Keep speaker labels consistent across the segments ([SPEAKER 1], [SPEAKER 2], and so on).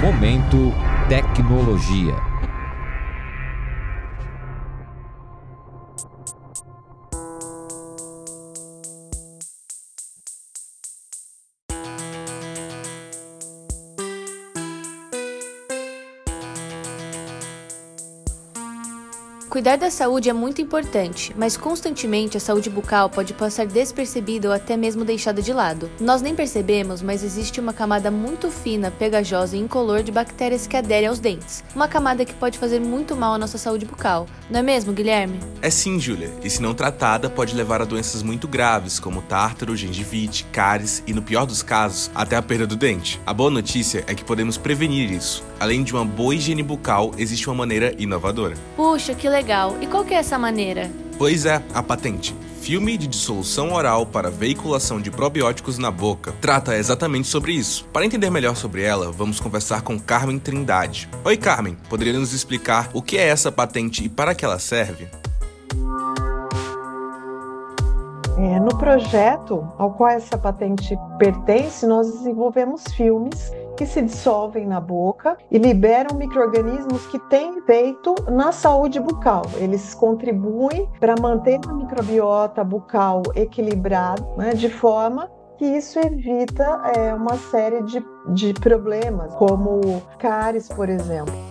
[SPEAKER 1] Momento Tecnologia.
[SPEAKER 2] Cuidar da saúde é muito importante, mas constantemente a saúde bucal pode passar despercebida ou até mesmo deixada de lado. Nós nem percebemos, mas existe uma camada muito fina, pegajosa e incolor de bactérias que aderem aos dentes. Uma camada que pode fazer muito mal à nossa saúde bucal. Não é mesmo, Guilherme?
[SPEAKER 3] É sim, Júlia. E se não tratada, pode levar a doenças muito graves, como tártaro, gengivite, cáries e, no pior dos casos, até a perda do dente. A boa notícia é que podemos prevenir isso. Além de uma boa higiene bucal, existe uma maneira inovadora.
[SPEAKER 2] Puxa, que legal! E qual que é essa maneira?
[SPEAKER 3] Pois é, a patente. Filme de dissolução oral para veiculação de probióticos na boca. Trata exatamente sobre isso. Para entender melhor sobre ela, vamos conversar com Carmen Trindade. Oi, Carmen. Poderia nos explicar o que é essa patente e para que ela serve?
[SPEAKER 4] No projeto ao qual essa patente pertence, nós desenvolvemos filmes que se dissolvem na boca e liberam micro-organismos que têm efeito na saúde bucal. Eles contribuem para manter a microbiota bucal equilibrada, né, de forma que isso evita é, uma série de, de problemas, como cáries, por exemplo.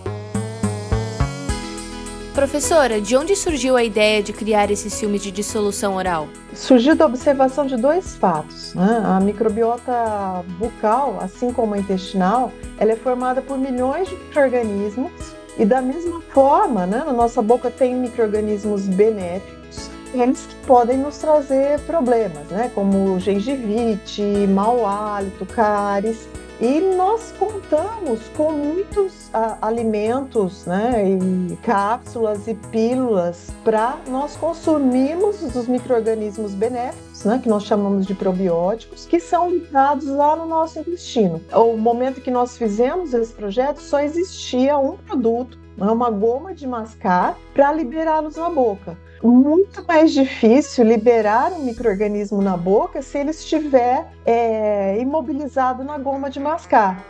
[SPEAKER 2] Professora, de onde surgiu a ideia de criar esses filmes de dissolução oral?
[SPEAKER 4] Surgiu da observação de dois fatos. Né? A microbiota bucal, assim como a intestinal, ela é formada por milhões de micro-organismos e da mesma forma, né, na nossa boca tem micro-organismos benéficos, eles que podem nos trazer problemas, né, como gengivite, mau hálito, cáries. E nós contamos com muitos a, alimentos, né, e cápsulas e pílulas para nós consumirmos os micro-organismos benéficos, né, que nós chamamos de probióticos, que são ligados lá no nosso intestino. O momento que nós fizemos esse projeto, só existia um produto, né, uma goma de mascar, para liberá-los na boca. Muito mais difícil liberar um microorganismo na boca se ele estiver é, imobilizado na goma de mascar.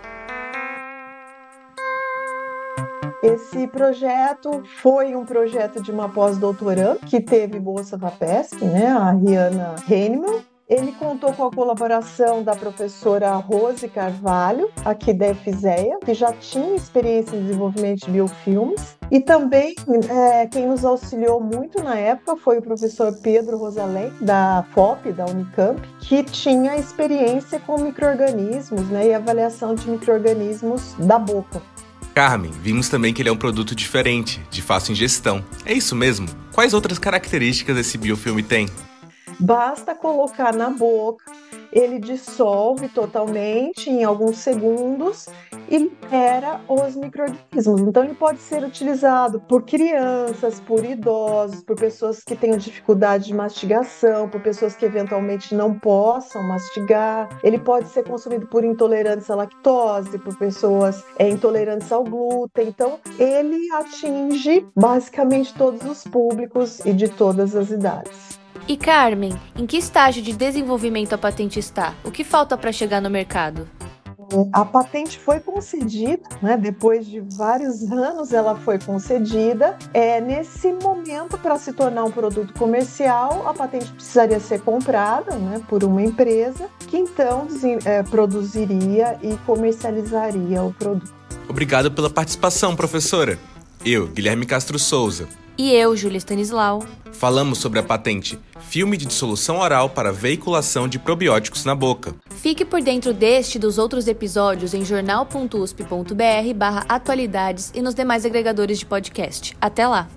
[SPEAKER 4] Esse projeto foi um projeto de uma pós-doutoranda que teve bolsa da PESC, né, a Rihanna Heinemann, ele contou com a colaboração da professora Rose Carvalho, aqui da EFISEA, que já tinha experiência em desenvolvimento de biofilmes. E também é, quem nos auxiliou muito na época foi o professor Pedro Rosalém, da FOP, da Unicamp, que tinha experiência com micro-organismos né, e avaliação de micro-organismos da boca.
[SPEAKER 3] Carmen, vimos também que ele é um produto diferente, de fácil ingestão. É isso mesmo? Quais outras características esse biofilme tem?
[SPEAKER 4] Basta colocar na boca, ele dissolve totalmente em alguns segundos e libera os micro-organismos. Então, ele pode ser utilizado por crianças, por idosos, por pessoas que tenham dificuldade de mastigação, por pessoas que eventualmente não possam mastigar. Ele pode ser consumido por intolerantes à lactose, por pessoas é, intolerantes ao glúten. Então, ele atinge basicamente todos os públicos e de todas as idades.
[SPEAKER 2] E Carmen, em que estágio de desenvolvimento a patente está? O que falta para chegar no mercado?
[SPEAKER 4] A patente foi concedida, né? depois de vários anos ela foi concedida. É, nesse momento, para se tornar um produto comercial, a patente precisaria ser comprada né, por uma empresa que então é, produziria e comercializaria o produto.
[SPEAKER 3] Obrigado pela participação, professora. Eu, Guilherme Castro Souza,
[SPEAKER 2] e eu, Júlia Stanislau.
[SPEAKER 3] Falamos sobre a patente Filme de Dissolução Oral para Veiculação de Probióticos na Boca.
[SPEAKER 2] Fique por dentro deste e dos outros episódios em jornal.usp.br barra atualidades e nos demais agregadores de podcast. Até lá!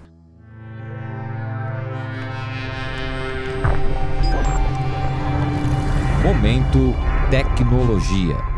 [SPEAKER 1] Momento Tecnologia.